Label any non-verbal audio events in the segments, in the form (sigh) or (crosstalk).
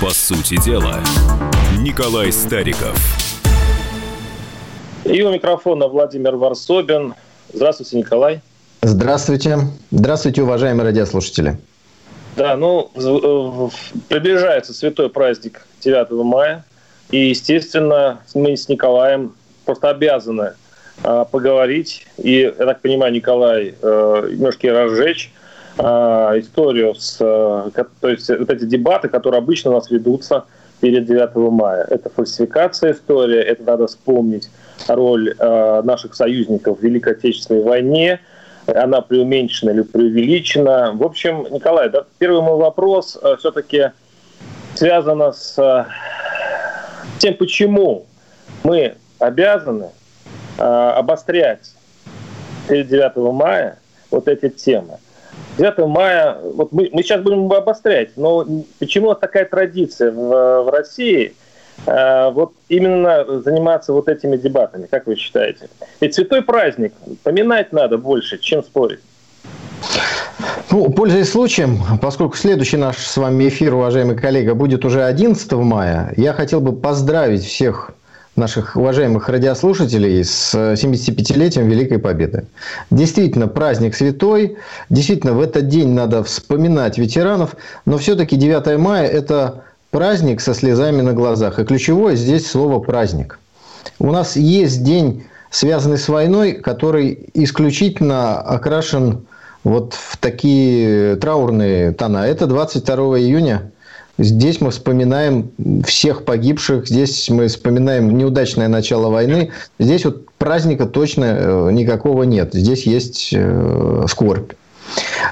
По сути дела, Николай Стариков. И у микрофона Владимир Варсобин. Здравствуйте, Николай. Здравствуйте. Здравствуйте, уважаемые радиослушатели. Да, ну, приближается святой праздник 9 мая. И, естественно, мы с Николаем просто обязаны э, поговорить. И, я так понимаю, Николай э, немножко разжечь историю с... Э, то есть вот эти дебаты, которые обычно у нас ведутся перед 9 мая. Это фальсификация истории, это надо вспомнить роль э, наших союзников в Великой Отечественной войне, она преуменьшена или преувеличена. В общем, Николай, да, первый мой вопрос э, все-таки связан с э, тем, почему мы обязаны э, обострять перед 9 мая вот эти темы. 9 мая, вот мы, мы сейчас будем обострять, но почему такая традиция в, в России э, вот именно заниматься вот этими дебатами, как вы считаете? Ведь святой праздник, поминать надо больше, чем спорить. Ну, пользуясь случаем, поскольку следующий наш с вами эфир, уважаемый коллега, будет уже 11 мая, я хотел бы поздравить всех наших уважаемых радиослушателей с 75-летием Великой Победы. Действительно, праздник святой. Действительно, в этот день надо вспоминать ветеранов. Но все-таки 9 мая – это праздник со слезами на глазах. И ключевое здесь слово «праздник». У нас есть день, связанный с войной, который исключительно окрашен вот в такие траурные тона. Это 22 июня Здесь мы вспоминаем всех погибших, здесь мы вспоминаем неудачное начало войны. Здесь вот праздника точно э, никакого нет. Здесь есть э, скорбь.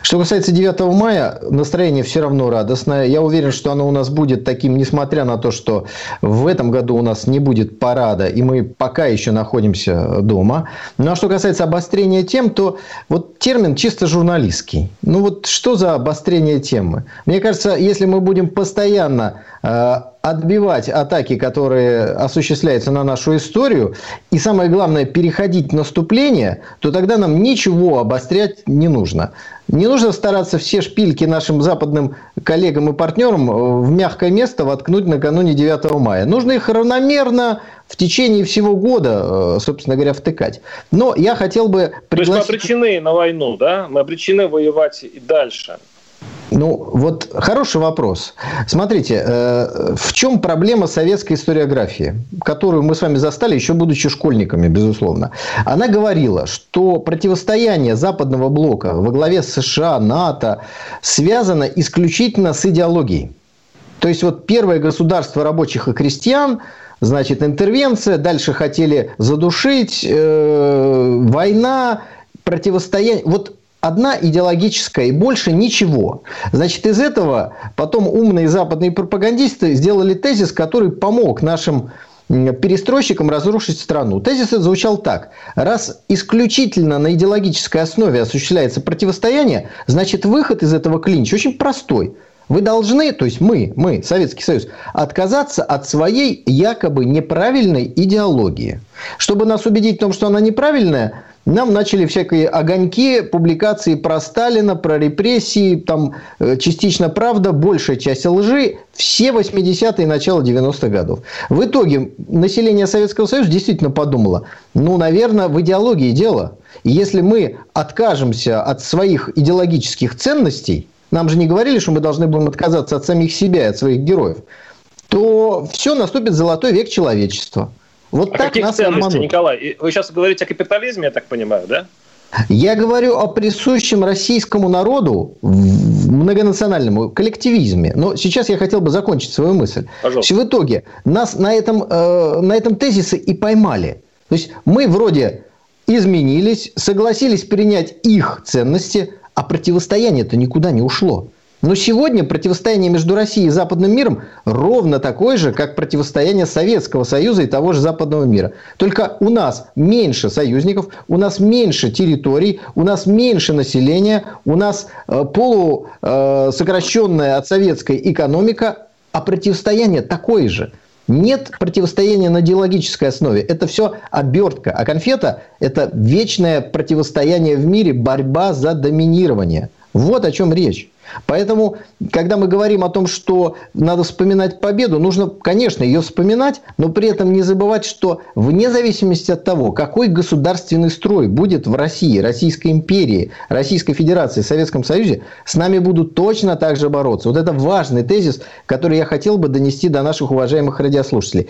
Что касается 9 мая, настроение все равно радостное. Я уверен, что оно у нас будет таким, несмотря на то, что в этом году у нас не будет парада, и мы пока еще находимся дома. Ну а что касается обострения тем, то вот термин чисто журналистский. Ну вот что за обострение темы? Мне кажется, если мы будем постоянно э, отбивать атаки, которые осуществляются на нашу историю, и самое главное, переходить в наступление, то тогда нам ничего обострять не нужно. Не нужно стараться все шпильки нашим западным коллегам и партнерам в мягкое место воткнуть накануне 9 мая. Нужно их равномерно в течение всего года, э, собственно говоря, втыкать. Но я хотел бы пригласить... То есть мы обречены на войну, да? Мы обречены воевать и дальше. Ну, вот хороший вопрос. Смотрите, э, в чем проблема советской историографии, которую мы с вами застали, еще будучи школьниками, безусловно? Она говорила, что противостояние западного блока во главе США, НАТО связано исключительно с идеологией. То есть, вот первое государство рабочих и крестьян значит, интервенция, дальше хотели задушить, э, война, противостояние. Вот одна идеологическая и больше ничего. Значит, из этого потом умные западные пропагандисты сделали тезис, который помог нашим перестройщикам разрушить страну. Тезис звучал так. Раз исключительно на идеологической основе осуществляется противостояние, значит, выход из этого клинча очень простой. Вы должны, то есть мы, мы, Советский Союз, отказаться от своей якобы неправильной идеологии. Чтобы нас убедить в том, что она неправильная, нам начали всякие огоньки, публикации про Сталина, про репрессии, там э, частично правда, большая часть лжи, все 80-е и начало 90-х годов. В итоге население Советского Союза действительно подумало, ну, наверное, в идеологии дело. Если мы откажемся от своих идеологических ценностей, нам же не говорили, что мы должны будем отказаться от самих себя от своих героев, то все наступит золотой век человечества. Вот а так каких нас ценностей, обманут. Николай? Вы сейчас говорите о капитализме, я так понимаю, да? Я говорю о присущем российскому народу, многонациональному коллективизме. Но сейчас я хотел бы закончить свою мысль. Пожалуйста. В итоге нас на этом, э, на этом тезисе и поймали. То есть мы вроде изменились, согласились принять их ценности, а противостояние-то никуда не ушло. Но сегодня противостояние между Россией и западным миром ровно такое же, как противостояние Советского Союза и того же западного мира. Только у нас меньше союзников, у нас меньше территорий, у нас меньше населения, у нас э, полусокращенная э, от советской экономика, а противостояние такое же. Нет противостояния на идеологической основе. Это все обертка. А конфета – это вечное противостояние в мире, борьба за доминирование. Вот о чем речь. Поэтому, когда мы говорим о том, что надо вспоминать победу, нужно, конечно, ее вспоминать, но при этом не забывать, что вне зависимости от того, какой государственный строй будет в России, Российской империи, Российской Федерации, Советском Союзе, с нами будут точно так же бороться. Вот это важный тезис, который я хотел бы донести до наших уважаемых радиослушателей.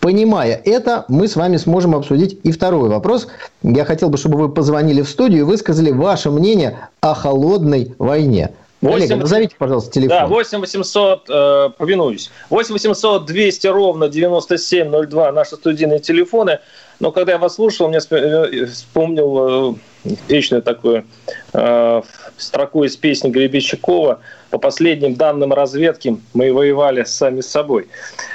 Понимая это, мы с вами сможем обсудить и второй вопрос. Я хотел бы, чтобы вы позвонили в студию и высказали ваше мнение о холодной войне. 8... Коллега, назовите, пожалуйста, телефон. Да, 8 800, э, повинуюсь. 8 800 200 ровно 9702 наши студийные телефоны. Но когда я вас слушал, мне э, вспомнил э, вечную такую э, строку из песни Гребенщикова по последним данным разведки мы воевали сами с собой.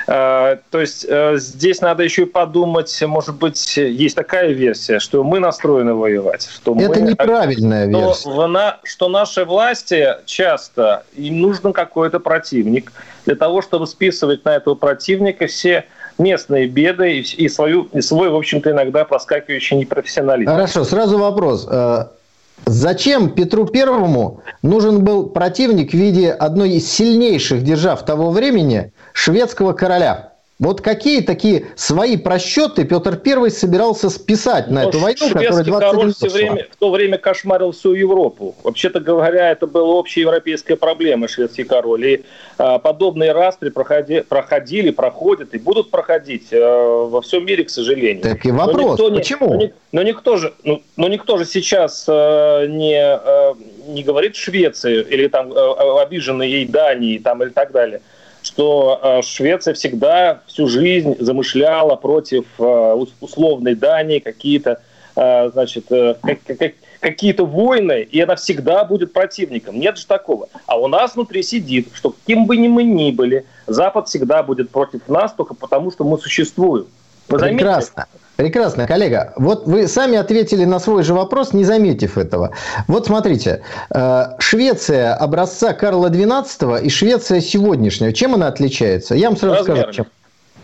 Э, то есть э, здесь надо еще и подумать, может быть, есть такая версия, что мы настроены воевать. Что Это мы, неправильная версия. Что, что наши власти часто, им нужен какой-то противник для того, чтобы списывать на этого противника все местные беды и, свою, и свой, в общем-то, иногда проскакивающий непрофессионализм. Хорошо, сразу вопрос. Э, Зачем Петру Первому нужен был противник в виде одной из сильнейших держав того времени, шведского короля? Вот какие такие свои просчеты Петр I собирался списать на Но эту войну, которая 20 король все время, в то время кошмарил всю Европу. Вообще-то говоря, это была общеевропейская проблема, шведский король. И а, подобные распри проходи, проходили, проходят и будут проходить а, во всем мире, к сожалению. Так и вопрос, но почему? Не, но, никто же, ну, но никто же сейчас а, не, а, не говорит Швеции или там а, обиженной ей Дании там, или так далее – что э, Швеция всегда всю жизнь замышляла против э, условной Дании какие-то э, значит, какие-то войны, и она всегда будет противником. Нет же такого. А у нас внутри сидит, что каким бы ни мы ни были, Запад всегда будет против нас только потому, что мы существуем. Вы Прекрасно. Заметили? Прекрасно, коллега. Вот вы сами ответили на свой же вопрос, не заметив этого. Вот смотрите, э, Швеция образца Карла XII и Швеция сегодняшняя, чем она отличается? Я вам сразу Размерами. скажу, чем.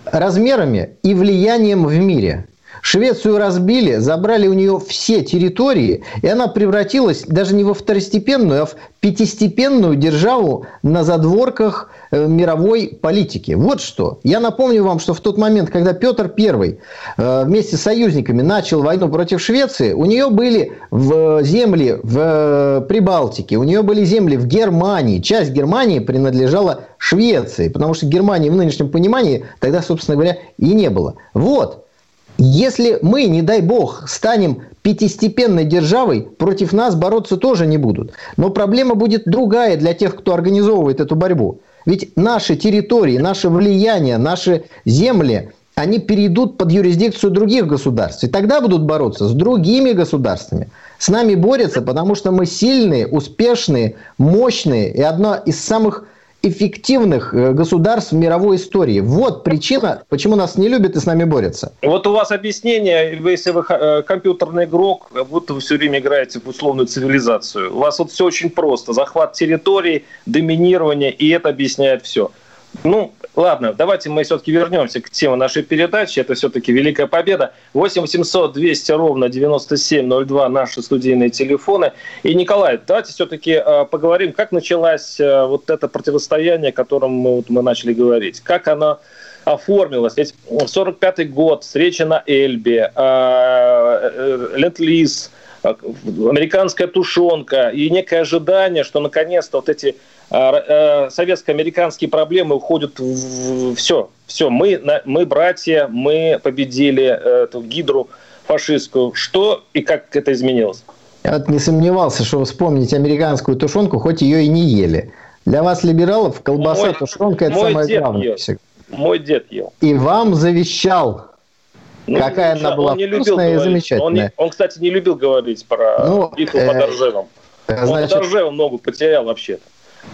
Размерами и влиянием в мире. Швецию разбили, забрали у нее все территории, и она превратилась даже не во второстепенную, а в пятистепенную державу на задворках э, мировой политики. Вот что. Я напомню вам, что в тот момент, когда Петр I э, вместе с союзниками начал войну против Швеции, у нее были в земли в э, Прибалтике, у нее были земли в Германии. Часть Германии принадлежала Швеции, потому что Германии в нынешнем понимании тогда, собственно говоря, и не было. Вот. Если мы, не дай бог, станем пятистепенной державой, против нас бороться тоже не будут. Но проблема будет другая для тех, кто организовывает эту борьбу. Ведь наши территории, наше влияние, наши земли, они перейдут под юрисдикцию других государств. И тогда будут бороться с другими государствами. С нами борются, потому что мы сильные, успешные, мощные. И одна из самых эффективных э, государств в мировой истории. Вот причина, почему нас не любят и с нами борются. Вот у вас объяснение, если вы э, компьютерный игрок, будто вы все время играете в условную цивилизацию. У вас вот все очень просто. Захват территории, доминирование, и это объясняет все. Ну, ладно, давайте мы все-таки вернемся к теме нашей передачи. Это все-таки Великая Победа. 8 800 200 ровно 9702 наши студийные телефоны. И, Николай, давайте все-таки э, поговорим, как началось э, вот это противостояние, о котором мы, вот, мы начали говорить. Как оно оформилось. Ведь 45-й год, встреча на Эльбе, э, Ленд-Лиз, американская тушенка и некое ожидание, что наконец-то вот эти а, э, советско-американские проблемы уходят в все. Все, мы, мы братья, мы победили эту гидру фашистскую. Что и как это изменилось? Я вот не сомневался, что вы вспомните американскую тушенку, хоть ее и не ели. Для вас, либералов, колбаса, мой, тушенка – это самое главное. Ел. Мой дед ел. И вам завещал. Ну, Какая она была он вкусная и замечательная. Он, не, он, кстати, не любил говорить про ну, битву э, под Оржевом. Значит, он под Оржевом много потерял вообще-то.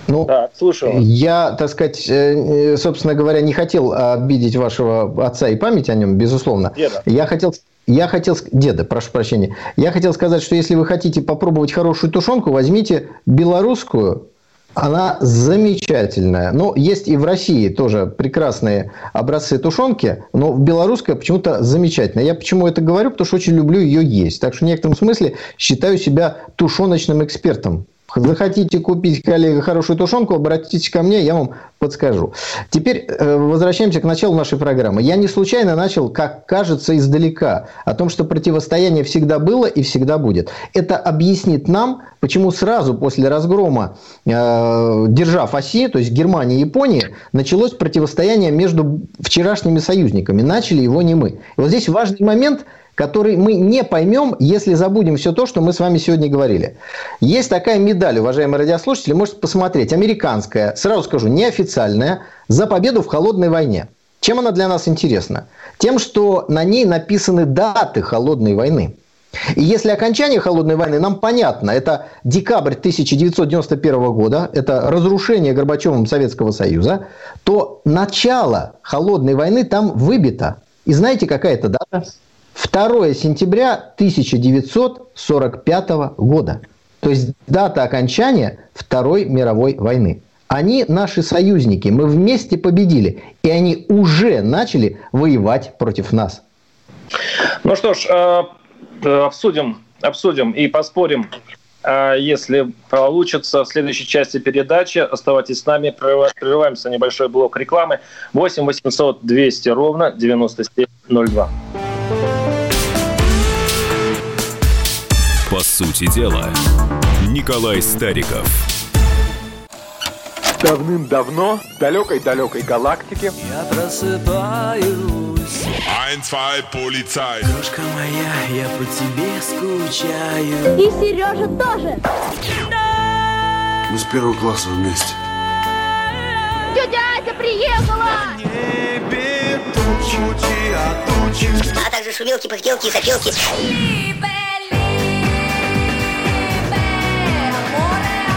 Ну, да, слушаю. Я, так сказать, э, э, собственно говоря, не хотел обидеть вашего отца и память о нем, безусловно. Деда. Я хотел, я хотел, деда, прошу прощения. Я хотел сказать, что если вы хотите попробовать хорошую тушенку, возьмите белорусскую, она замечательная. Ну, есть и в России тоже прекрасные образцы тушенки, но в белорусская почему-то замечательная. Я почему это говорю? Потому что очень люблю ее есть. Так что в некотором смысле считаю себя тушеночным экспертом. Захотите купить, коллега, хорошую тушенку, обратитесь ко мне, я вам подскажу. Теперь э, возвращаемся к началу нашей программы. Я не случайно начал, как кажется, издалека, о том, что противостояние всегда было и всегда будет. Это объяснит нам, почему сразу после разгрома э, держав оси, то есть Германии и Японии, началось противостояние между вчерашними союзниками. Начали его не мы. И вот здесь важный момент – который мы не поймем, если забудем все то, что мы с вами сегодня говорили. Есть такая медаль, уважаемые радиослушатели, можете посмотреть, американская, сразу скажу, неофициальная, за победу в холодной войне. Чем она для нас интересна? Тем, что на ней написаны даты холодной войны. И если окончание холодной войны нам понятно, это декабрь 1991 года, это разрушение Горбачевым Советского Союза, то начало холодной войны там выбито. И знаете, какая это дата? 2 сентября 1945 года. То есть дата окончания Второй мировой войны. Они наши союзники, мы вместе победили, и они уже начали воевать против нас. Ну что ж, э, э, обсудим, обсудим и поспорим, э, если получится в следующей части передачи. Оставайтесь с нами, прерываемся небольшой блок рекламы. 8 800 200 ровно 9702. По сути дела, Николай Стариков. Давным-давно в далекой-далекой галактике Я просыпаюсь Ein, zwei, полицай Крошка моя, я по тебе скучаю И Сережа тоже Мы с первого класса вместе Тетя Ася приехала! Небе тучи, а тучи а также шумелки, пыхтелки и запелки.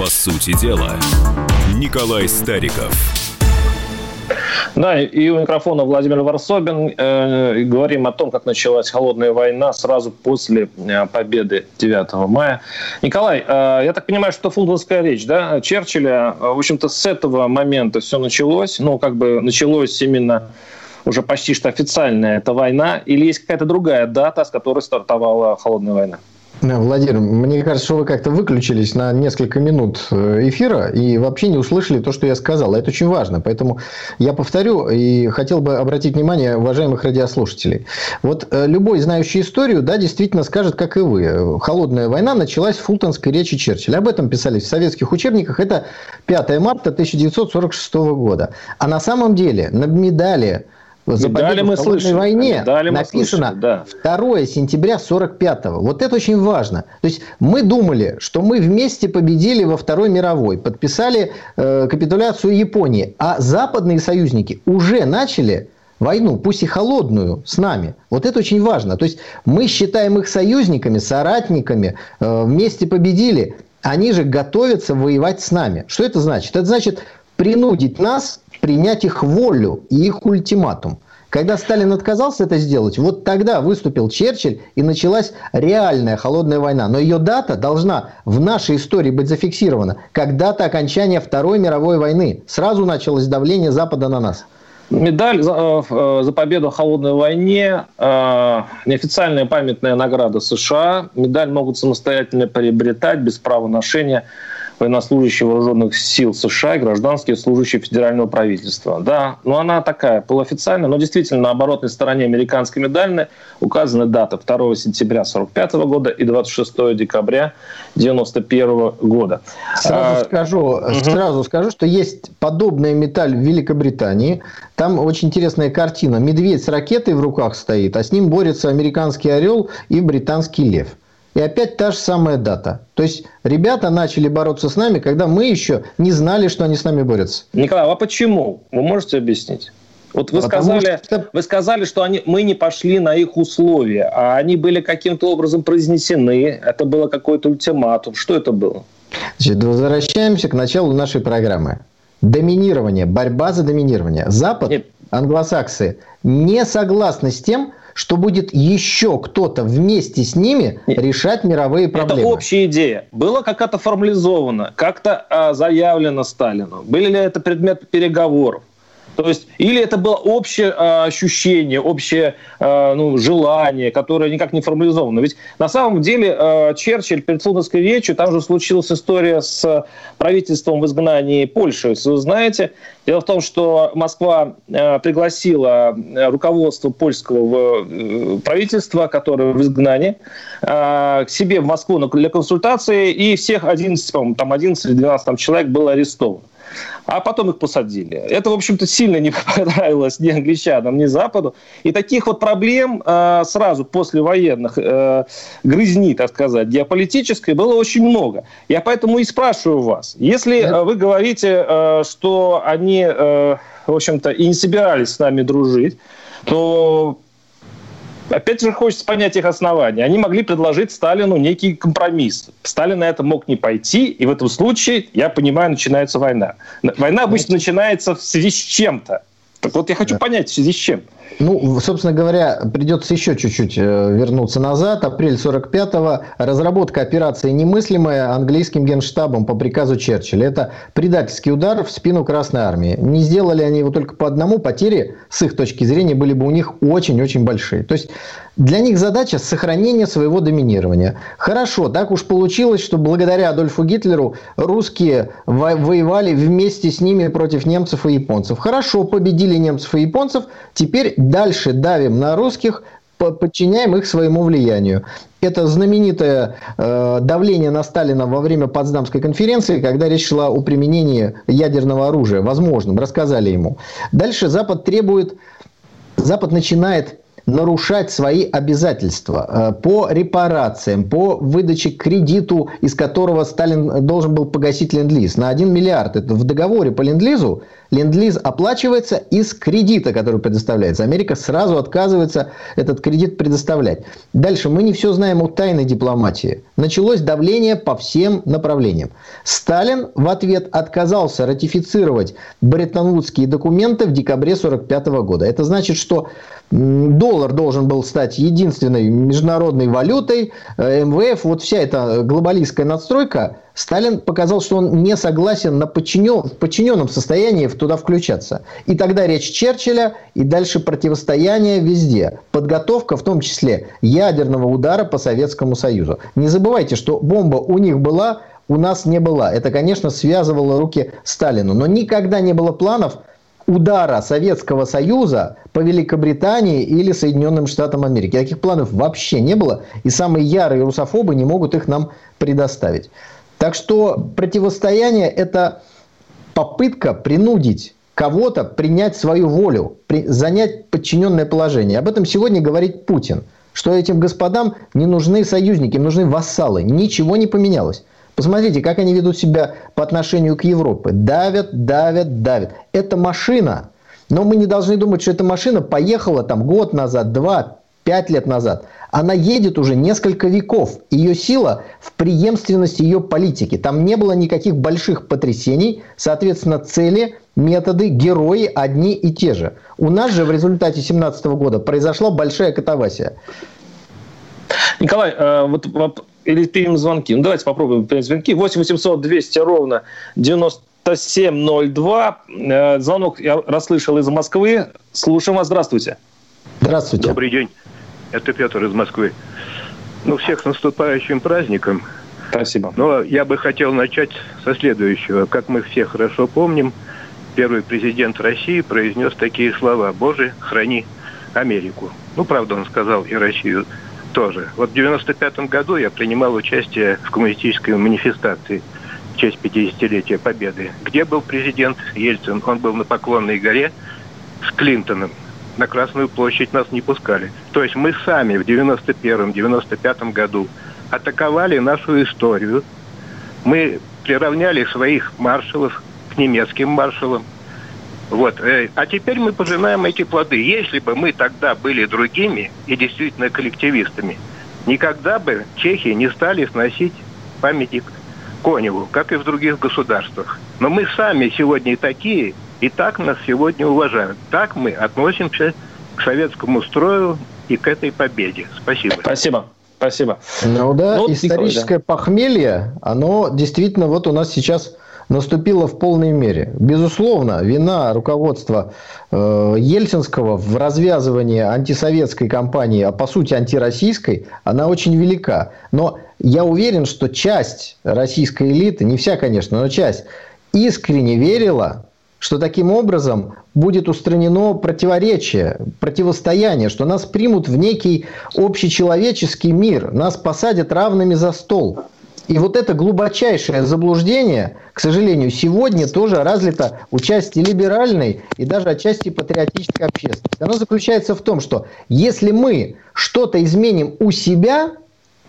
По сути дела, Николай Стариков. Да, и у микрофона Владимир Варсобин. Э, говорим о том, как началась холодная война сразу после э, победы 9 мая. Николай, э, я так понимаю, что фултонская речь, да, Черчилля, в общем-то, с этого момента все началось. Ну, как бы началось именно уже почти что официальная эта война, или есть какая-то другая дата, с которой стартовала холодная война? Владимир, мне кажется, что вы как-то выключились на несколько минут э, эфира и вообще не услышали то, что я сказал. Это очень важно. Поэтому я повторю и хотел бы обратить внимание уважаемых радиослушателей. Вот э, любой знающий историю, да, действительно скажет, как и вы. Холодная война началась в фултонской речи Черчилля. Об этом писались в советских учебниках. Это 5 марта 1946 года. А на самом деле на медали за медали мы в слышали. войне медали написано слышали, да. 2 сентября 45-го. Вот это очень важно. То есть мы думали, что мы вместе победили во Второй мировой, подписали э, капитуляцию Японии, а западные союзники уже начали войну, пусть и холодную, с нами. Вот это очень важно. То есть мы считаем их союзниками, соратниками, э, вместе победили. Они же готовятся воевать с нами. Что это значит? Это значит принудить нас принять их волю и их ультиматум. Когда Сталин отказался это сделать, вот тогда выступил Черчилль и началась реальная холодная война. Но ее дата должна в нашей истории быть зафиксирована как дата окончания Второй мировой войны. Сразу началось давление Запада на нас. Медаль за, э, за победу в холодной войне, э, неофициальная памятная награда США. Медаль могут самостоятельно приобретать без права ношения военнослужащие вооруженных сил США и гражданские служащие федерального правительства. Да, но она такая полуофициальная, но действительно на оборотной стороне американской медали указаны даты 2 сентября 1945 года и 26 декабря 1991 года. Сразу, а, скажу, угу. сразу скажу, что есть подобная медаль в Великобритании. Там очень интересная картина. Медведь с ракетой в руках стоит, а с ним борется американский орел и британский лев. И опять та же самая дата. То есть ребята начали бороться с нами, когда мы еще не знали, что они с нами борются. Николай, а почему? Вы можете объяснить? Вот вы сказали, что... вы сказали, что они, мы не пошли на их условия, а они были каким-то образом произнесены. Это было какой-то ультиматум. Что это было? Значит, возвращаемся к началу нашей программы. Доминирование, борьба за доминирование. Запад, Нет. англосаксы, не согласны с тем, что будет еще кто-то вместе с ними решать мировые проблемы. Это общая идея. Было как-то формализовано, как-то а, заявлено Сталину. Были ли это предмет переговоров? То есть, или это было общее э, ощущение, общее э, ну, желание, которое никак не формализовано. Ведь на самом деле э, Черчилль перед Лондонской речью, там же случилась история с правительством в изгнании Польши. Если вы знаете, дело в том, что Москва пригласила руководство польского э, правительства, которое в изгнании, к себе в Москву для консультации, и всех 11, там 11 или 12 там, человек было арестовано а потом их посадили. Это, в общем-то, сильно не (laughs) понравилось ни англичанам, ни Западу. И таких вот проблем э, сразу после военных э, грызни, так сказать, геополитической было очень много. Я поэтому и спрашиваю вас, если э, вы говорите, э, что они, э, в общем-то, и не собирались с нами дружить, то опять же, хочется понять их основания. Они могли предложить Сталину некий компромисс. Сталин на это мог не пойти, и в этом случае, я понимаю, начинается война. Война обычно начинается в связи с чем-то. Так вот, я хочу понять, в связи с чем. Ну, собственно говоря, придется еще чуть-чуть э, вернуться назад. Апрель 45-го. Разработка операции «Немыслимая» английским генштабом по приказу Черчилля. Это предательский удар в спину Красной Армии. Не сделали они его только по одному. Потери, с их точки зрения, были бы у них очень-очень большие. То есть, для них задача сохранение своего доминирования. Хорошо, так уж получилось, что благодаря Адольфу Гитлеру русские воевали вместе с ними против немцев и японцев. Хорошо, победили немцев и японцев. Теперь дальше давим на русских, подчиняем их своему влиянию. Это знаменитое э, давление на Сталина во время Потсдамской конференции, когда речь шла о применении ядерного оружия, возможным, рассказали ему. Дальше Запад требует, Запад начинает нарушать свои обязательства э, по репарациям, по выдаче кредиту, из которого Сталин должен был погасить ленд-лиз на 1 миллиард. Это в договоре по ленд-лизу ленд-лиз оплачивается из кредита, который предоставляется. Америка сразу отказывается этот кредит предоставлять. Дальше мы не все знаем о тайной дипломатии. Началось давление по всем направлениям. Сталин в ответ отказался ратифицировать Бреттон-Вудские документы в декабре 1945 года. Это значит, что доллар должен был стать единственной международной валютой, э, МВФ, вот вся эта глобалистская надстройка, Сталин показал, что он не согласен на подчинен, в подчиненном состоянии туда включаться. И тогда речь Черчилля и дальше противостояние везде. Подготовка, в том числе ядерного удара по Советскому Союзу. Не забывайте, что бомба у них была, у нас не была. Это, конечно, связывало руки Сталину. Но никогда не было планов удара Советского Союза по Великобритании или Соединенным Штатам Америки. Таких планов вообще не было, и самые ярые русофобы не могут их нам предоставить. Так что противостояние – это попытка принудить кого-то принять свою волю, занять подчиненное положение. Об этом сегодня говорит Путин, что этим господам не нужны союзники, им нужны вассалы. Ничего не поменялось. Посмотрите, как они ведут себя по отношению к Европе. Давят, давят, давят. Это машина. Но мы не должны думать, что эта машина поехала там год назад, два, пять лет назад. Она едет уже несколько веков. Ее сила в преемственности ее политики. Там не было никаких больших потрясений. Соответственно, цели, методы, герои одни и те же. У нас же в результате 2017 года произошла большая катавасия. Николай, э, вот или примем звонки. Ну, давайте попробуем принять звонки. 8 800 200 ровно 9702. Э, звонок я расслышал из Москвы. Слушаем вас. Здравствуйте. Здравствуйте. Добрый день. Это Петр из Москвы. Ну, всех с наступающим праздником. Спасибо. Но я бы хотел начать со следующего. Как мы все хорошо помним, первый президент России произнес такие слова «Боже, храни Америку». Ну, правда, он сказал и Россию тоже. Вот в 95 году я принимал участие в коммунистической манифестации в честь 50-летия Победы. Где был президент Ельцин? Он был на Поклонной горе с Клинтоном. На Красную площадь нас не пускали. То есть мы сами в 91-95 году атаковали нашу историю. Мы приравняли своих маршалов к немецким маршалам. Вот. Э, а теперь мы пожинаем эти плоды. Если бы мы тогда были другими и действительно коллективистами, никогда бы чехи не стали сносить памятник Коневу, как и в других государствах. Но мы сами сегодня такие, и так нас сегодня уважают. Так мы относимся к советскому строю и к этой победе. Спасибо. Спасибо. Спасибо. Ну да, ну, историческое да. похмелье, оно действительно вот у нас сейчас наступило в полной мере. Безусловно, вина руководства э, Ельцинского в развязывании антисоветской кампании, а по сути антироссийской, она очень велика. Но я уверен, что часть российской элиты, не вся, конечно, но часть, искренне верила, что таким образом будет устранено противоречие, противостояние, что нас примут в некий общечеловеческий мир, нас посадят равными за стол. И вот это глубочайшее заблуждение, к сожалению, сегодня тоже разлито у части либеральной и даже отчасти патриотической общественности. Оно заключается в том, что если мы что-то изменим у себя,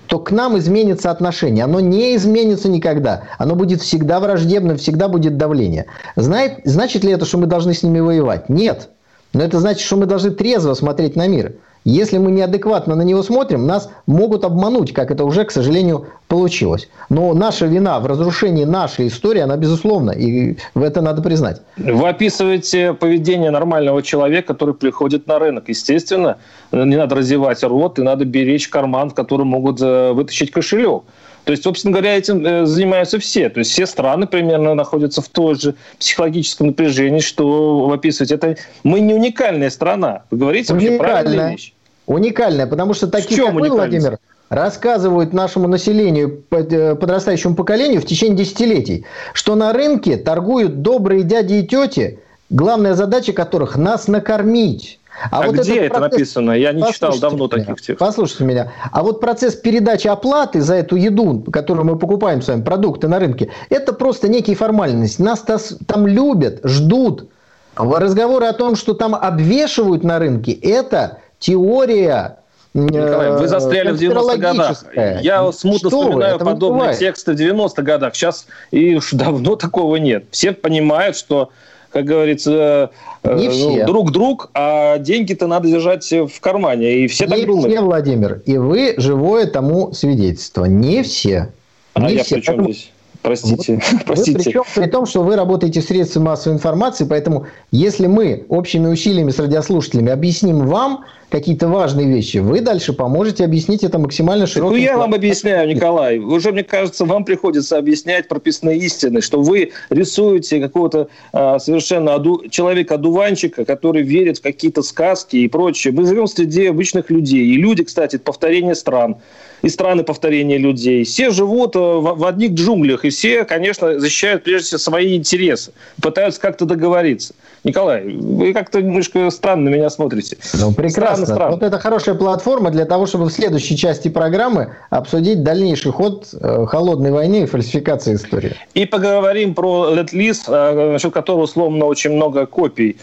то к нам изменится отношение. Оно не изменится никогда. Оно будет всегда враждебным, всегда будет давление. Знает, значит ли это, что мы должны с ними воевать? Нет. Но это значит, что мы должны трезво смотреть на мир. Если мы неадекватно на него смотрим, нас могут обмануть, как это уже, к сожалению, получилось. Но наша вина в разрушении нашей истории, она безусловна, и в это надо признать. Вы описываете поведение нормального человека, который приходит на рынок. Естественно, не надо разевать рот, и надо беречь карман, в который могут э, вытащить кошелек. То есть, собственно говоря, этим э, занимаются все. То есть все страны примерно находятся в той же психологическом напряжении, что вы описываете. Это мы не уникальная страна. Вы говорите вообще правильная вещь. Уникальная, потому что такие, как вы, Владимир, рассказывают нашему населению, э, подрастающему поколению в течение десятилетий, что на рынке торгуют добрые дяди и тети, главная задача которых – нас накормить. А, а вот где это процесс... написано? Я не читал давно меня, таких текстов. Послушайте меня. А вот процесс передачи оплаты за эту еду, которую мы покупаем с вами, продукты на рынке, это просто некие формальности. Нас там любят, ждут. Разговоры о том, что там обвешивают на рынке, это теория Николай, вы застряли в 90-х годах. Я смутно Что вспоминаю вы? подобные тексты в 90-х годах. Сейчас и уж давно такого нет. Все понимают, что как говорится, э, не ну, друг друг, а деньги-то надо держать в кармане. И все не так думают. Не все, Владимир. И вы живое тому свидетельство. Не все. А не а все. я при чем Поэтому... здесь? Простите. Вот, Простите. Вы, причем при том, что вы работаете в средстве массовой информации, поэтому если мы общими усилиями с радиослушателями объясним вам какие-то важные вещи, вы дальше поможете объяснить это максимально широким. Ну, я вам объясняю, Николай. Уже, мне кажется, вам приходится объяснять прописные истины, что вы рисуете какого-то а, совершенно оду... человека-одуванчика, который верит в какие-то сказки и прочее. Мы живем среди обычных людей. И люди, кстати, повторение стран и страны повторения людей. Все живут э, в одних джунглях, и все, конечно, защищают прежде всего свои интересы, пытаются как-то договориться. Николай, вы как-то немножко странно меня смотрите. Ну, прекрасно. Странно, странно. Вот это хорошая платформа для того, чтобы в следующей части программы обсудить дальнейший ход э, холодной войны и фальсификации истории. И поговорим про Лет-Лист, э, насчет которого сломано очень много копий.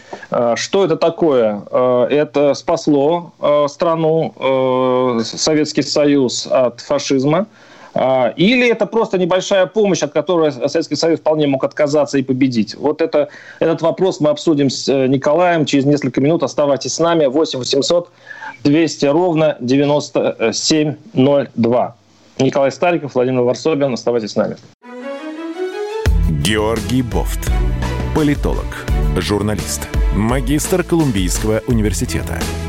Что это такое? Это спасло страну, Советский Союз, от фашизма, или это просто небольшая помощь, от которой Советский Союз вполне мог отказаться и победить? Вот это, этот вопрос мы обсудим с э, Николаем через несколько минут. Оставайтесь с нами. 8 800 200 ровно 9702. Николай Стариков, Владимир Варсобин. Оставайтесь с нами. Георгий Бофт. Политолог, журналист, магистр Колумбийского университета –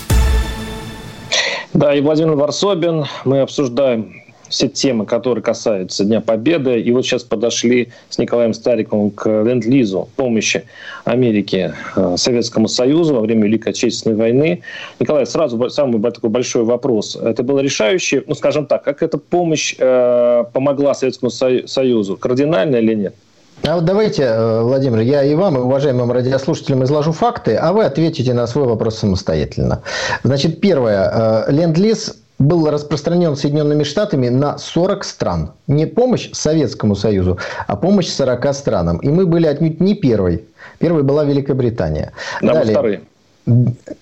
да, и Владимир Варсобин. Мы обсуждаем все темы, которые касаются Дня Победы. И вот сейчас подошли с Николаем Стариковым к Ленд-Лизу, помощи Америки э, Советскому Союзу во время Великой Отечественной войны. Николай, сразу самый такой большой вопрос. Это было решающее, ну, скажем так, как эта помощь э, помогла Советскому Союзу? Кардинально или нет? А вот давайте, э, Владимир, я и вам, и уважаемым радиослушателям изложу факты, а вы ответите на свой вопрос самостоятельно. Значит, первое. Э, Ленд-лиз был распространен Соединенными Штатами на 40 стран. Не помощь Советскому Союзу, а помощь 40 странам. И мы были отнюдь не первой. Первой была Великобритания. Да, Далее. вторые.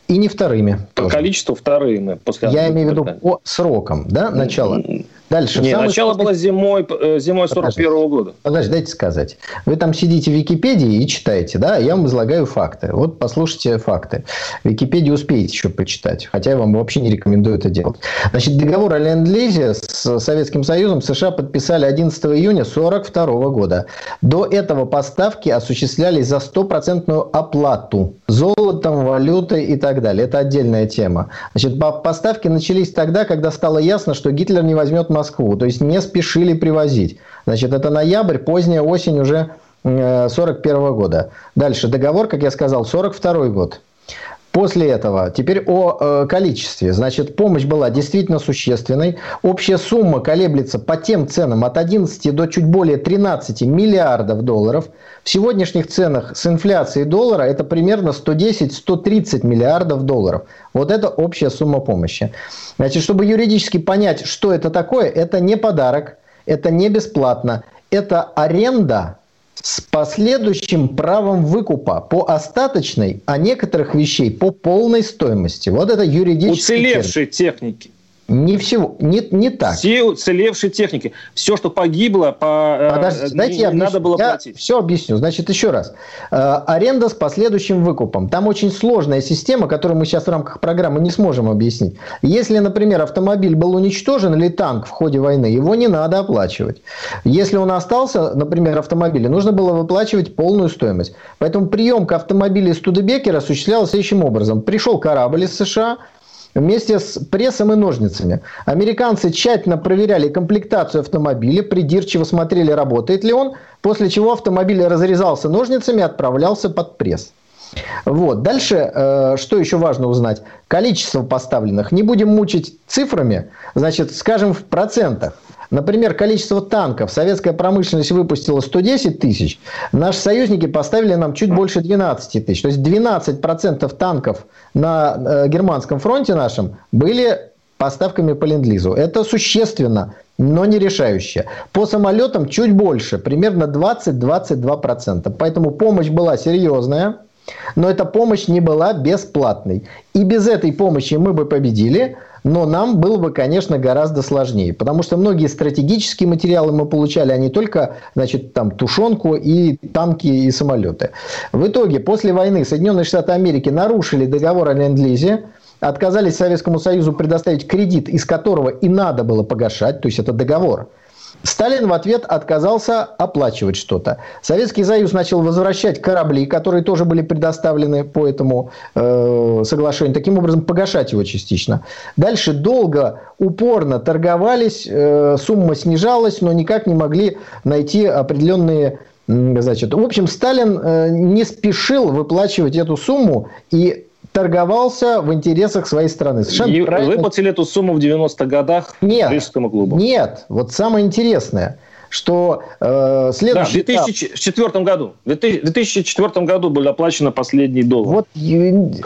И не вторыми. По тоже. количеству вторые мы после Я имею в виду по срокам, да, начало. Дальше. Не, начало было зимой, э, зимой 41 -го года. Подожди, дайте сказать. Вы там сидите в Википедии и читаете, да? Я вам излагаю факты. Вот послушайте факты. В Википедии успеете еще почитать. Хотя я вам вообще не рекомендую это делать. Значит, договор о ленд-лизе с Советским Союзом США подписали 11 июня 42 года. До этого поставки осуществлялись за стопроцентную оплату золотом, валютой и так далее. Это отдельная тема. Значит, поставки начались тогда, когда стало ясно, что Гитлер не возьмет Москву. То есть не спешили привозить. Значит, это ноябрь, поздняя осень уже 41 э, года. Дальше договор, как я сказал, 42 год. После этого, теперь о э, количестве. Значит, помощь была действительно существенной. Общая сумма колеблется по тем ценам от 11 до чуть более 13 миллиардов долларов. В сегодняшних ценах с инфляцией доллара это примерно 110-130 миллиардов долларов. Вот это общая сумма помощи. Значит, чтобы юридически понять, что это такое, это не подарок, это не бесплатно, это аренда с последующим правом выкупа по остаточной, а некоторых вещей по полной стоимости. Вот это юридический Уцелевшие термин. техники. Не всего, не, не так. Все уцелевшие техники. Все, что погибло, по, э, Подождите, дайте не, я объясню. надо было я платить. Все объясню. Значит, еще раз. Э, аренда с последующим выкупом. Там очень сложная система, которую мы сейчас в рамках программы не сможем объяснить. Если, например, автомобиль был уничтожен или танк в ходе войны, его не надо оплачивать. Если он остался, например, автомобиль, нужно было выплачивать полную стоимость. Поэтому приемка автомобиля из Студебекера осуществлялась следующим образом. Пришел корабль из США, вместе с прессом и ножницами. Американцы тщательно проверяли комплектацию автомобиля, придирчиво смотрели, работает ли он, после чего автомобиль разрезался ножницами и отправлялся под пресс. Вот. Дальше, э, что еще важно узнать? Количество поставленных. Не будем мучить цифрами, значит, скажем в процентах. Например, количество танков. Советская промышленность выпустила 110 тысяч. Наши союзники поставили нам чуть больше 12 тысяч. То есть 12% танков на э, германском фронте нашем были поставками по ленд-лизу. Это существенно, но не решающее. По самолетам чуть больше, примерно 20-22%. Поэтому помощь была серьезная, но эта помощь не была бесплатной. И без этой помощи мы бы победили – но нам было бы, конечно, гораздо сложнее, потому что многие стратегические материалы мы получали, а не только значит, там, тушенку и танки и самолеты. В итоге, после войны Соединенные Штаты Америки нарушили договор о ленд-лизе, отказались Советскому Союзу предоставить кредит, из которого и надо было погашать, то есть это договор – Сталин в ответ отказался оплачивать что-то. Советский Союз начал возвращать корабли, которые тоже были предоставлены по этому э, соглашению, таким образом погашать его частично. Дальше долго, упорно торговались, э, сумма снижалась, но никак не могли найти определенные Значит, в общем, Сталин э, не спешил выплачивать эту сумму, и торговался в интересах своей страны. Совершенно и правильно. выплатили эту сумму в 90-х годах нет, Рижскому клубу. Нет, вот самое интересное, что э, следующий да, в 2004 этап... году. В 2004 году были оплачены последние доллары. Вот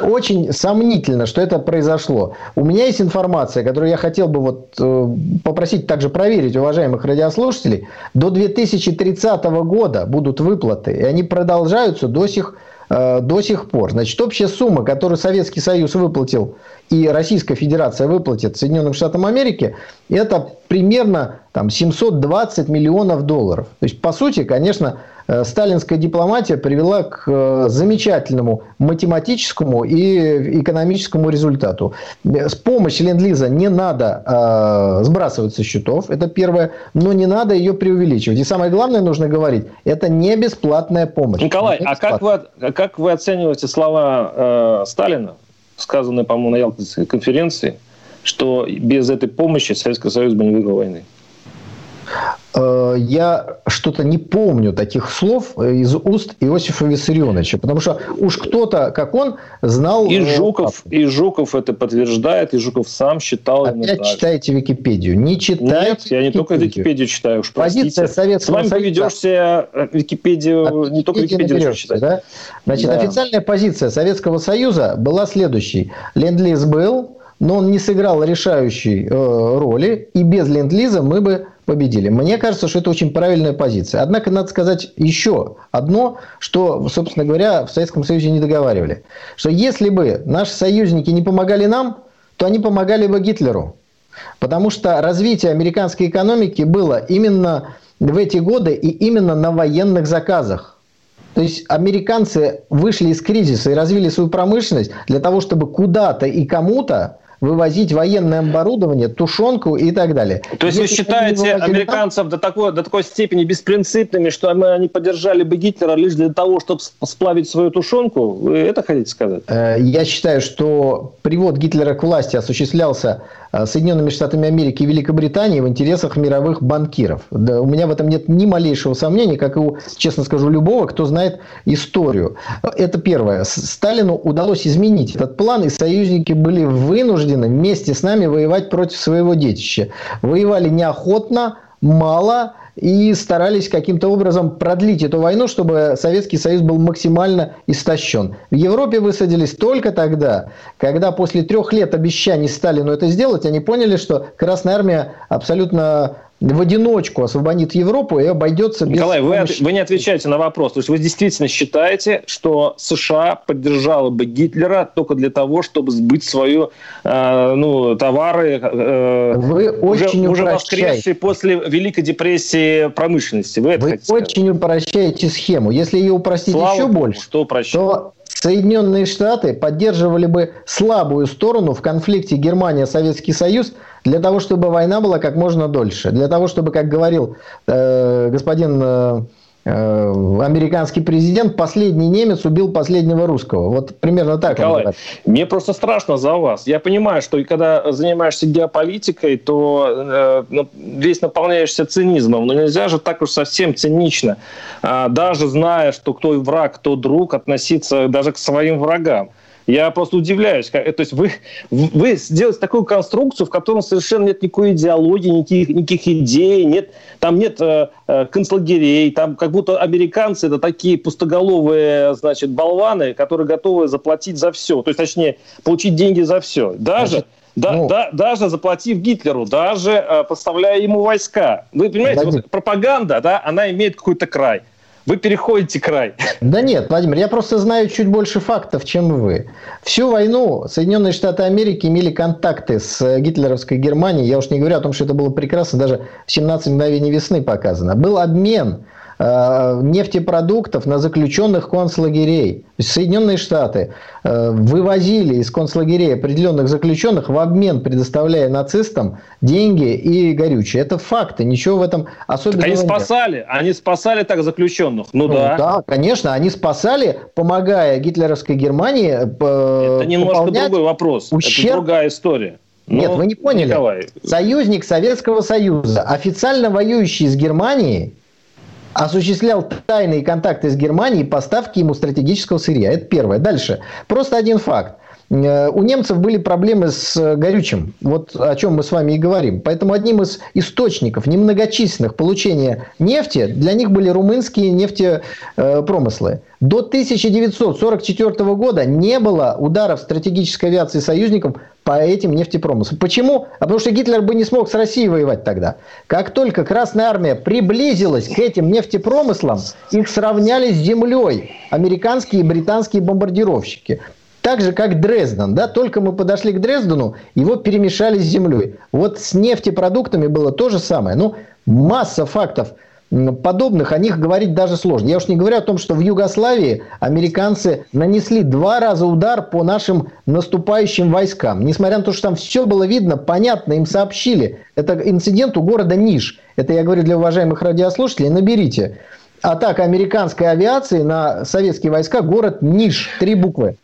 очень сомнительно, что это произошло. У меня есть информация, которую я хотел бы вот э, попросить также проверить уважаемых радиослушателей. До 2030 года будут выплаты, и они продолжаются до сих пор до сих пор. Значит, общая сумма, которую Советский Союз выплатил и Российская Федерация выплатит Соединенным Штатам Америки, это примерно там, 720 миллионов долларов. То есть, по сути, конечно, Э, сталинская дипломатия привела к э, замечательному математическому и экономическому результату. С помощью Ленд-Лиза не надо э, сбрасывать со счетов, это первое, но не надо ее преувеличивать. И самое главное нужно говорить, это не бесплатная помощь. Николай, а как вы, как вы оцениваете слова э, Сталина, сказанные, по-моему, на Ялтинской конференции, что без этой помощи Советский Союз бы не выиграл войны? Э, я что-то не помню таких слов из уст Иосифа Виссарионовича, потому что уж кто-то, как он, знал... И Жуков, и Жуков это подтверждает, и Жуков сам считал... Опять читаете Википедию. Не читайте Нет, я не только Википедию читаю, уж Позиция Советского С вами поведешься Википедию, не только Википедию читать. Да? Значит, да. официальная позиция Советского Союза была следующей. Ленд-лиз был, но он не сыграл решающей э, роли, и без ленд-лиза мы бы победили. Мне кажется, что это очень правильная позиция. Однако надо сказать еще одно, что, собственно говоря, в Советском Союзе не договаривали. Что если бы наши союзники не помогали нам, то они помогали бы Гитлеру. Потому что развитие американской экономики было именно в эти годы и именно на военных заказах. То есть американцы вышли из кризиса и развили свою промышленность для того, чтобы куда-то и кому-то вывозить военное оборудование, тушенку и так далее. То есть Если вы считаете американцев до, такой, до такой степени беспринципными, что они поддержали бы Гитлера лишь для того, чтобы сплавить свою тушенку? Вы это хотите сказать? Э, я считаю, что привод Гитлера к власти осуществлялся Э, Соединенными Штатами Америки и Великобритании в интересах мировых банкиров. Да, у меня в этом нет ни малейшего сомнения, как и у, честно скажу, любого, кто знает историю. Это первое. Сталину удалось изменить этот план, и союзники были вынуждены вместе с нами воевать против своего детища. Воевали неохотно, мало, и старались каким-то образом продлить эту войну, чтобы Советский Союз был максимально истощен. В Европе высадились только тогда, когда после трех лет обещаний Сталину это сделать, они поняли, что Красная Армия абсолютно в одиночку освободит Европу и обойдется без Николай, помощи... вы, вы не отвечаете на вопрос. То есть вы действительно считаете, что США поддержала бы Гитлера только для того, чтобы сбыть свою э, ну, товары э, вы очень уже, воскресшие после Великой депрессии промышленности. Вы, это вы очень сказать? упрощаете схему. Если ее упростить Слава еще Богу, больше, что то Соединенные Штаты поддерживали бы слабую сторону в конфликте Германия-Советский Союз для того, чтобы война была как можно дольше. Для того, чтобы, как говорил э, господин э, э, американский президент, последний немец убил последнего русского. Вот примерно так. Николай, мне просто страшно за вас. Я понимаю, что когда занимаешься геополитикой, то э, ну, весь наполняешься цинизмом. Но нельзя же так уж совсем цинично, э, даже зная, что кто враг, кто друг, относиться даже к своим врагам. Я просто удивляюсь. Как, то есть вы, вы сделаете такую конструкцию, в котором совершенно нет никакой идеологии, никаких, никаких идей, нет, там нет э, э, концлагерей, там как будто американцы это такие пустоголовые, значит, болваны, которые готовы заплатить за все. То есть, точнее, получить деньги за все. Даже... Значит, да, ну, да, даже заплатив Гитлеру, даже э, поставляя ему войска. Вы понимаете, вот пропаганда, да, она имеет какой-то край вы переходите край. Да нет, Владимир, я просто знаю чуть больше фактов, чем вы. Всю войну Соединенные Штаты Америки имели контакты с гитлеровской Германией. Я уж не говорю о том, что это было прекрасно, даже в 17 мгновений весны показано. Был обмен Э, нефтепродуктов на заключенных концлагерей. Соединенные Штаты э, вывозили из концлагерей определенных заключенных в обмен, предоставляя нацистам деньги и горючее. Это факты, ничего в этом особенного они спасали, нет. они спасали так заключенных. Ну, ну да. Да, конечно, они спасали, помогая гитлеровской Германии. Э, Это немножко другой вопрос. Ущерб... Это другая история. Нет, Но, вы не поняли. Николай. Союзник Советского Союза, официально воюющий с Германией, осуществлял тайные контакты с Германией, поставки ему стратегического сырья. Это первое. Дальше. Просто один факт. Э, у немцев были проблемы с э, горючим, вот о чем мы с вами и говорим. Поэтому одним из источников немногочисленных получения нефти для них были румынские нефтепромыслы. До 1944 года не было ударов стратегической авиации союзников по этим нефтепромыслам. Почему? А потому что Гитлер бы не смог с Россией воевать тогда. Как только Красная Армия приблизилась к этим нефтепромыслам, их сравняли с землей американские и британские бомбардировщики. Так же, как Дрезден. Да? Только мы подошли к Дрездену, его перемешали с землей. Вот с нефтепродуктами было то же самое. Ну, масса фактов подобных, о них говорить даже сложно. Я уж не говорю о том, что в Югославии американцы нанесли два раза удар по нашим наступающим войскам. Несмотря на то, что там все было видно, понятно, им сообщили. Это инцидент у города Ниш. Это я говорю для уважаемых радиослушателей. Наберите. Атака американской авиации на советские войска, город Ниш. Три буквы.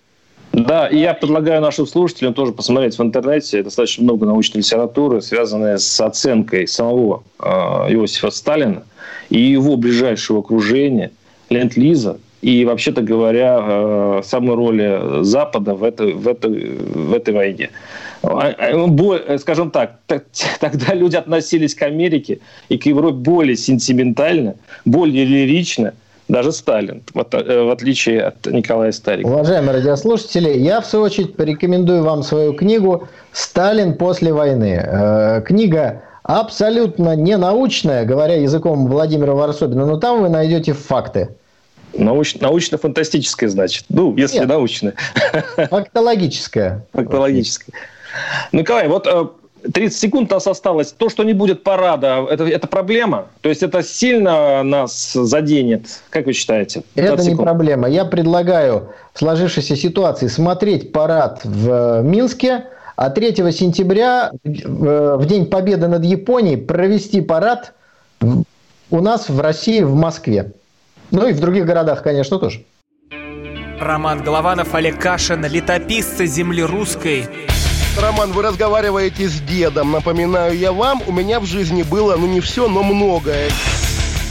Да, и я предлагаю нашим слушателям тоже посмотреть в интернете достаточно много научной литературы, связанной с оценкой самого э, Иосифа Сталина и его ближайшего окружения, Ленд-Лиза, и, вообще-то говоря, э, самой роли Запада в этой, в этой, в этой войне. А, а, скажем так, (laughs) тогда люди относились к Америке и к Европе более сентиментально, более лирично, даже Сталин, э, в отличие от Николая Старикова. Уважаемые радиослушатели, я в свою очередь порекомендую вам свою книгу «Сталин после войны». Э, книга абсолютно не научная, говоря языком Владимира Варсобина, но там вы найдете факты. Науч, научно-фантастическое, значит. Ну, если Нет. научное. (laughs) Фактологическое. Фактологическое. Николай, вот 30 э, секунд у нас осталось. То, что не будет парада, это, это проблема? То есть это сильно нас заденет? Как вы считаете? Это не проблема. Я предлагаю в сложившейся ситуации смотреть парад в Минске, а 3 сентября, в День Победы над Японией, провести парад у нас в России, в Москве. Ну и в других городах, конечно, тоже. Роман Голованов, Олег Кашин, летописцы земли русской. Роман, вы разговариваете с дедом. Напоминаю я вам, у меня в жизни было, ну не все, но многое.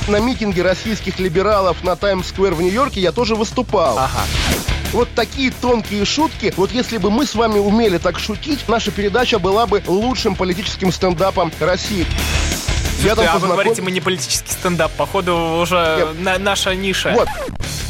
На митинге российских либералов на Таймс-сквер в Нью-Йорке я тоже выступал. Ага. Вот такие тонкие шутки, вот если бы мы с вами умели так шутить, наша передача была бы лучшим политическим стендапом России. Я там а познаком... вы говорите, мы не политический стендап. Походу, уже на, наша ниша. Вот.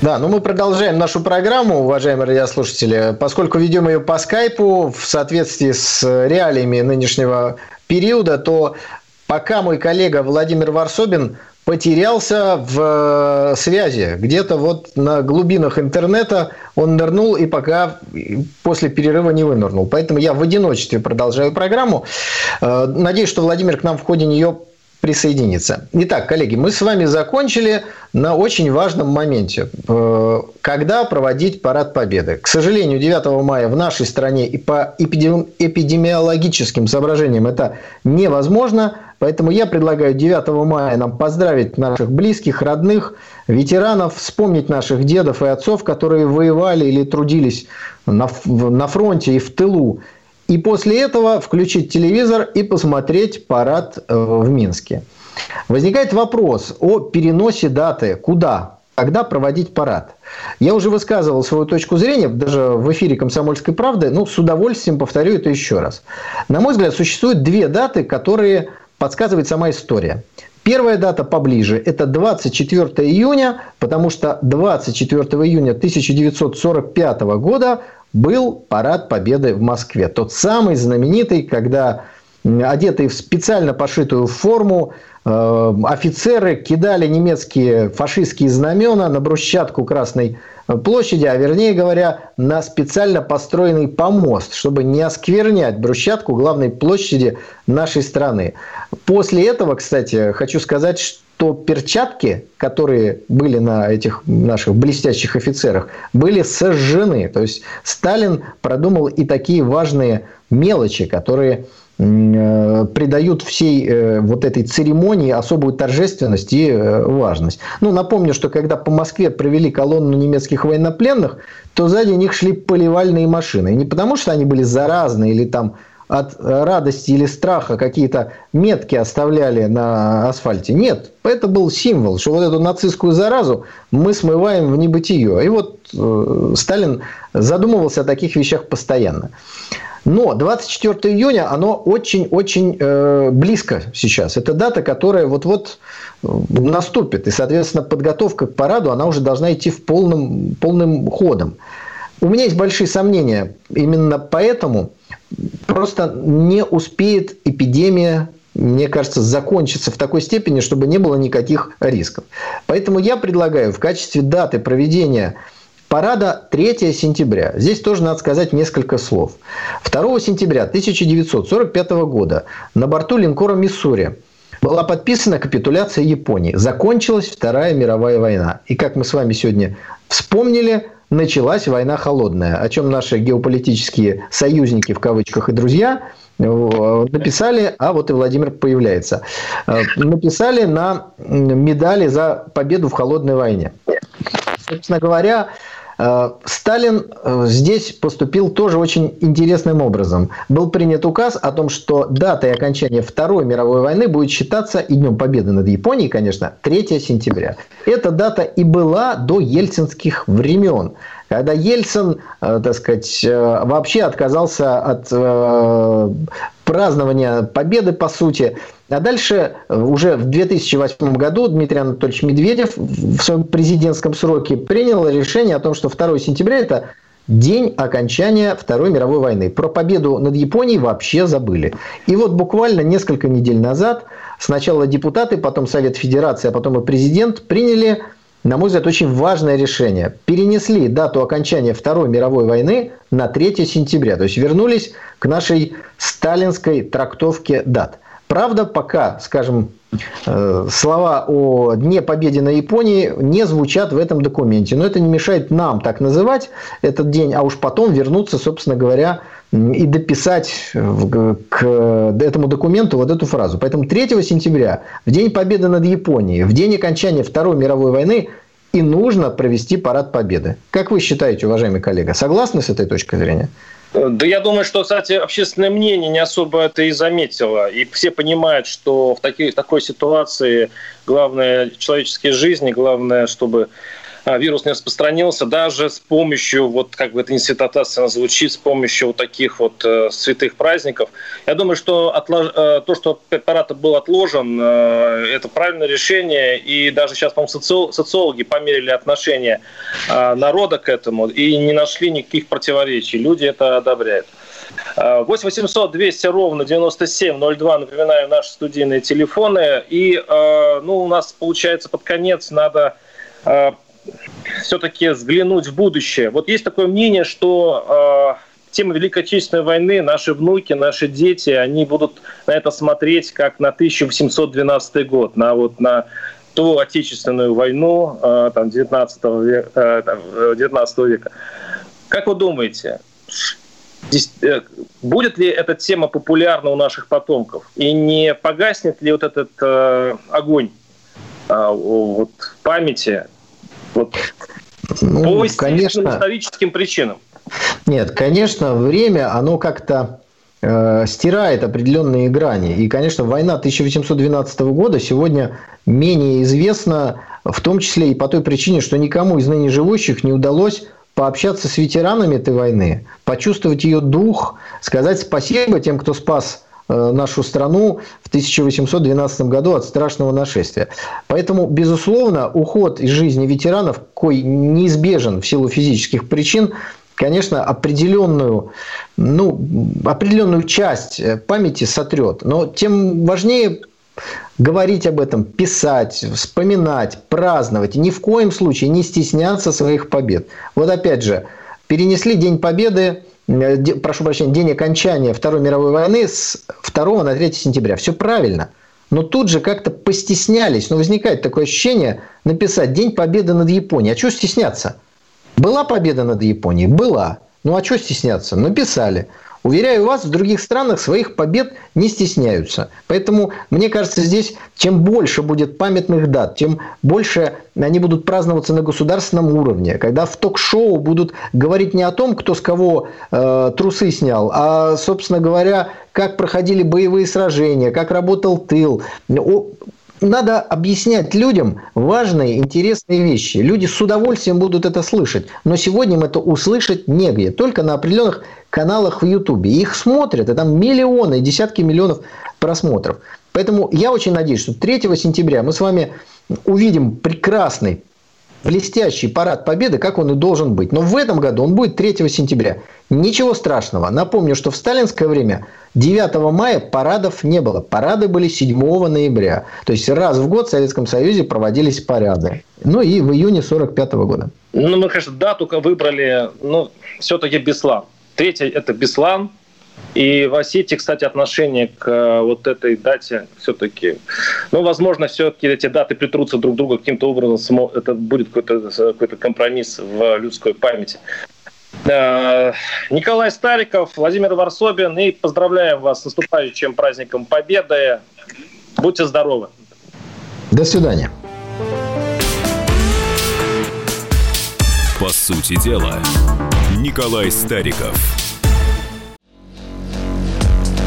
Да, ну мы продолжаем нашу программу, уважаемые радиослушатели. Поскольку ведем ее по скайпу в соответствии с реалиями нынешнего периода, то пока мой коллега Владимир Варсобин потерялся в э, связи. Где-то вот на глубинах интернета он нырнул и пока после перерыва не вынырнул. Поэтому я в одиночестве продолжаю программу. Э, надеюсь, что Владимир к нам в ходе нее присоединиться. Итак, коллеги, мы с вами закончили на очень важном моменте. Э, когда проводить парад Победы? К сожалению, 9 мая в нашей стране и по эпидемиологическим соображениям это невозможно. Поэтому я предлагаю 9 мая нам поздравить наших близких, родных, ветеранов, вспомнить наших дедов и отцов, которые воевали или трудились на, на фронте и в тылу и после этого включить телевизор и посмотреть парад э, в Минске. Возникает вопрос о переносе даты. Куда? Когда проводить парад? Я уже высказывал свою точку зрения, даже в эфире «Комсомольской правды», ну, с удовольствием повторю это еще раз. На мой взгляд, существуют две даты, которые подсказывает сама история. Первая дата поближе – это 24 июня, потому что 24 июня 1945 года был парад Победы в Москве. Тот самый знаменитый, когда одетые в специально пошитую форму э, офицеры кидали немецкие фашистские знамена на брусчатку Красной площади, а вернее говоря, на специально построенный помост, чтобы не осквернять брусчатку главной площади нашей страны. После этого, кстати, хочу сказать, что то перчатки, которые были на этих наших блестящих офицерах, были сожжены. То есть Сталин продумал и такие важные мелочи, которые придают всей э, вот этой церемонии особую торжественность и э, важность. Ну, напомню, что когда по Москве провели колонну немецких военнопленных, то сзади них шли поливальные машины. И не потому, что они были заразные или там от радости или страха какие-то метки оставляли на асфальте. Нет, это был символ, что вот эту нацистскую заразу мы смываем в небытие. И вот э, Сталин задумывался о таких вещах постоянно. Но 24 июня, оно очень-очень э, близко сейчас. Это дата, которая вот-вот э, наступит. И, соответственно, подготовка к параду, она уже должна идти в полным, полным ходом. У меня есть большие сомнения. Именно поэтому просто не успеет эпидемия мне кажется, закончиться в такой степени, чтобы не было никаких рисков. Поэтому я предлагаю в качестве даты проведения парада 3 сентября. Здесь тоже надо сказать несколько слов. 2 сентября 1945 года на борту линкора «Миссури» была подписана капитуляция Японии. Закончилась Вторая мировая война. И как мы с вами сегодня вспомнили, началась война холодная, о чем наши геополитические союзники в кавычках и друзья э, написали, а вот и Владимир появляется, э, написали на медали за победу в холодной войне. Собственно говоря, Э, Сталин э, здесь поступил тоже очень интересным образом. Был принят указ о том, что датой окончания Второй мировой войны будет считаться и Днем Победы над Японией, конечно, 3 сентября. Эта дата и была до ельцинских времен когда Ельцин, э, так сказать, вообще отказался от празднования победы, по сути, а дальше э, уже в 2008 году Дмитрий Анатольевич Медведев в своем президентском сроке принял решение о том, что 2 сентября – это день окончания Второй мировой войны. Про победу над Японией вообще забыли. И вот буквально несколько недель назад сначала депутаты, потом Совет Федерации, а потом и президент приняли, на мой взгляд, очень важное решение. Перенесли дату окончания Второй мировой войны на 3 сентября. То есть вернулись к нашей сталинской трактовке дат – Правда, пока, скажем, э, слова о Дне Победы на Японии не звучат в этом документе. Но это не мешает нам так называть этот день, а уж потом вернуться, собственно говоря, и дописать к этому документу вот эту фразу. Поэтому 3 сентября, в День Победы над Японией, в день окончания Второй мировой войны, и нужно провести парад Победы. Как вы считаете, уважаемый коллега, согласны с этой точкой зрения? Да я думаю, что, кстати, общественное мнение не особо это и заметило. И все понимают, что в такой, такой ситуации главное человеческие жизни, главное, чтобы вирус не распространился даже с помощью, вот как бы это институтация звучит, с помощью вот таких вот э, святых праздников. Я думаю, что отлож... э, то, что препарат был отложен, э, это правильное решение. И даже сейчас, по-моему, соци... социологи померили отношение э, народа к этому и не нашли никаких противоречий. Люди это одобряют. 8 800 200 ровно 9702, напоминаю, наши студийные телефоны. И, э, ну, у нас, получается, под конец надо э, все-таки взглянуть в будущее. Вот есть такое мнение, что э, тема Великой Отечественной войны, наши внуки, наши дети, они будут на это смотреть как на 1812 год, на вот на ту Отечественную войну э, там, 19, века, э, 19 века. Как вы думаете, э, будет ли эта тема популярна у наших потомков? И не погаснет ли вот этот э, огонь э, вот, памяти вот, ну, по конечно, историческим причинам. Нет, конечно, время, оно как-то э, стирает определенные грани. И, конечно, война 1812 года сегодня менее известна, в том числе и по той причине, что никому из ныне живущих не удалось пообщаться с ветеранами этой войны, почувствовать ее дух, сказать спасибо тем, кто спас нашу страну в 1812 году от страшного нашествия. Поэтому, безусловно, уход из жизни ветеранов, кой неизбежен в силу физических причин, конечно, определенную, ну, определенную часть э, памяти сотрет. Но тем важнее говорить об этом, писать, вспоминать, праздновать. Ни в коем случае не стесняться своих побед. Вот опять же, перенесли День Победы Э, прошу прощения, день окончания Второй мировой войны с 2 на 3 сентября. Все правильно. Но тут же как-то постеснялись. Но возникает такое ощущение написать День Победы над Японией. А что стесняться? Была победа над Японией? Была. Ну а что стесняться? Написали. Уверяю вас, в других странах своих побед не стесняются. Поэтому, мне кажется, здесь чем больше будет памятных дат, тем больше они будут праздноваться на государственном уровне. Когда в ток-шоу будут говорить не о том, кто с кого э, трусы снял, а, собственно говоря, как проходили боевые сражения, как работал тыл, надо объяснять людям важные, интересные вещи. Люди с удовольствием будут это слышать. Но сегодня им это услышать негде. Только на определенных каналах в Ютубе. Их смотрят, и там миллионы, десятки миллионов просмотров. Поэтому я очень надеюсь, что 3 сентября мы с вами увидим прекрасный блестящий парад Победы, как он и должен быть. Но в этом году он будет 3 сентября. Ничего страшного. Напомню, что в сталинское время 9 мая парадов не было. Парады были 7 ноября. То есть раз в год в Советском Союзе проводились парады. Ну и в июне 45 года. Ну, мы, конечно, дату выбрали, ну, все-таки Беслан. Третье – это Беслан, И в Осетии, кстати, отношение к э, вот этой дате все-таки... Ну, возможно, все-таки эти даты притрутся друг к другу каким-то образом. Это будет какой-то какой компромисс в людской памяти. Э, Николай Стариков, Владимир Варсобин. И поздравляем вас с наступающим праздником Победы. Будьте здоровы. До свидания. По сути дела, Николай Стариков.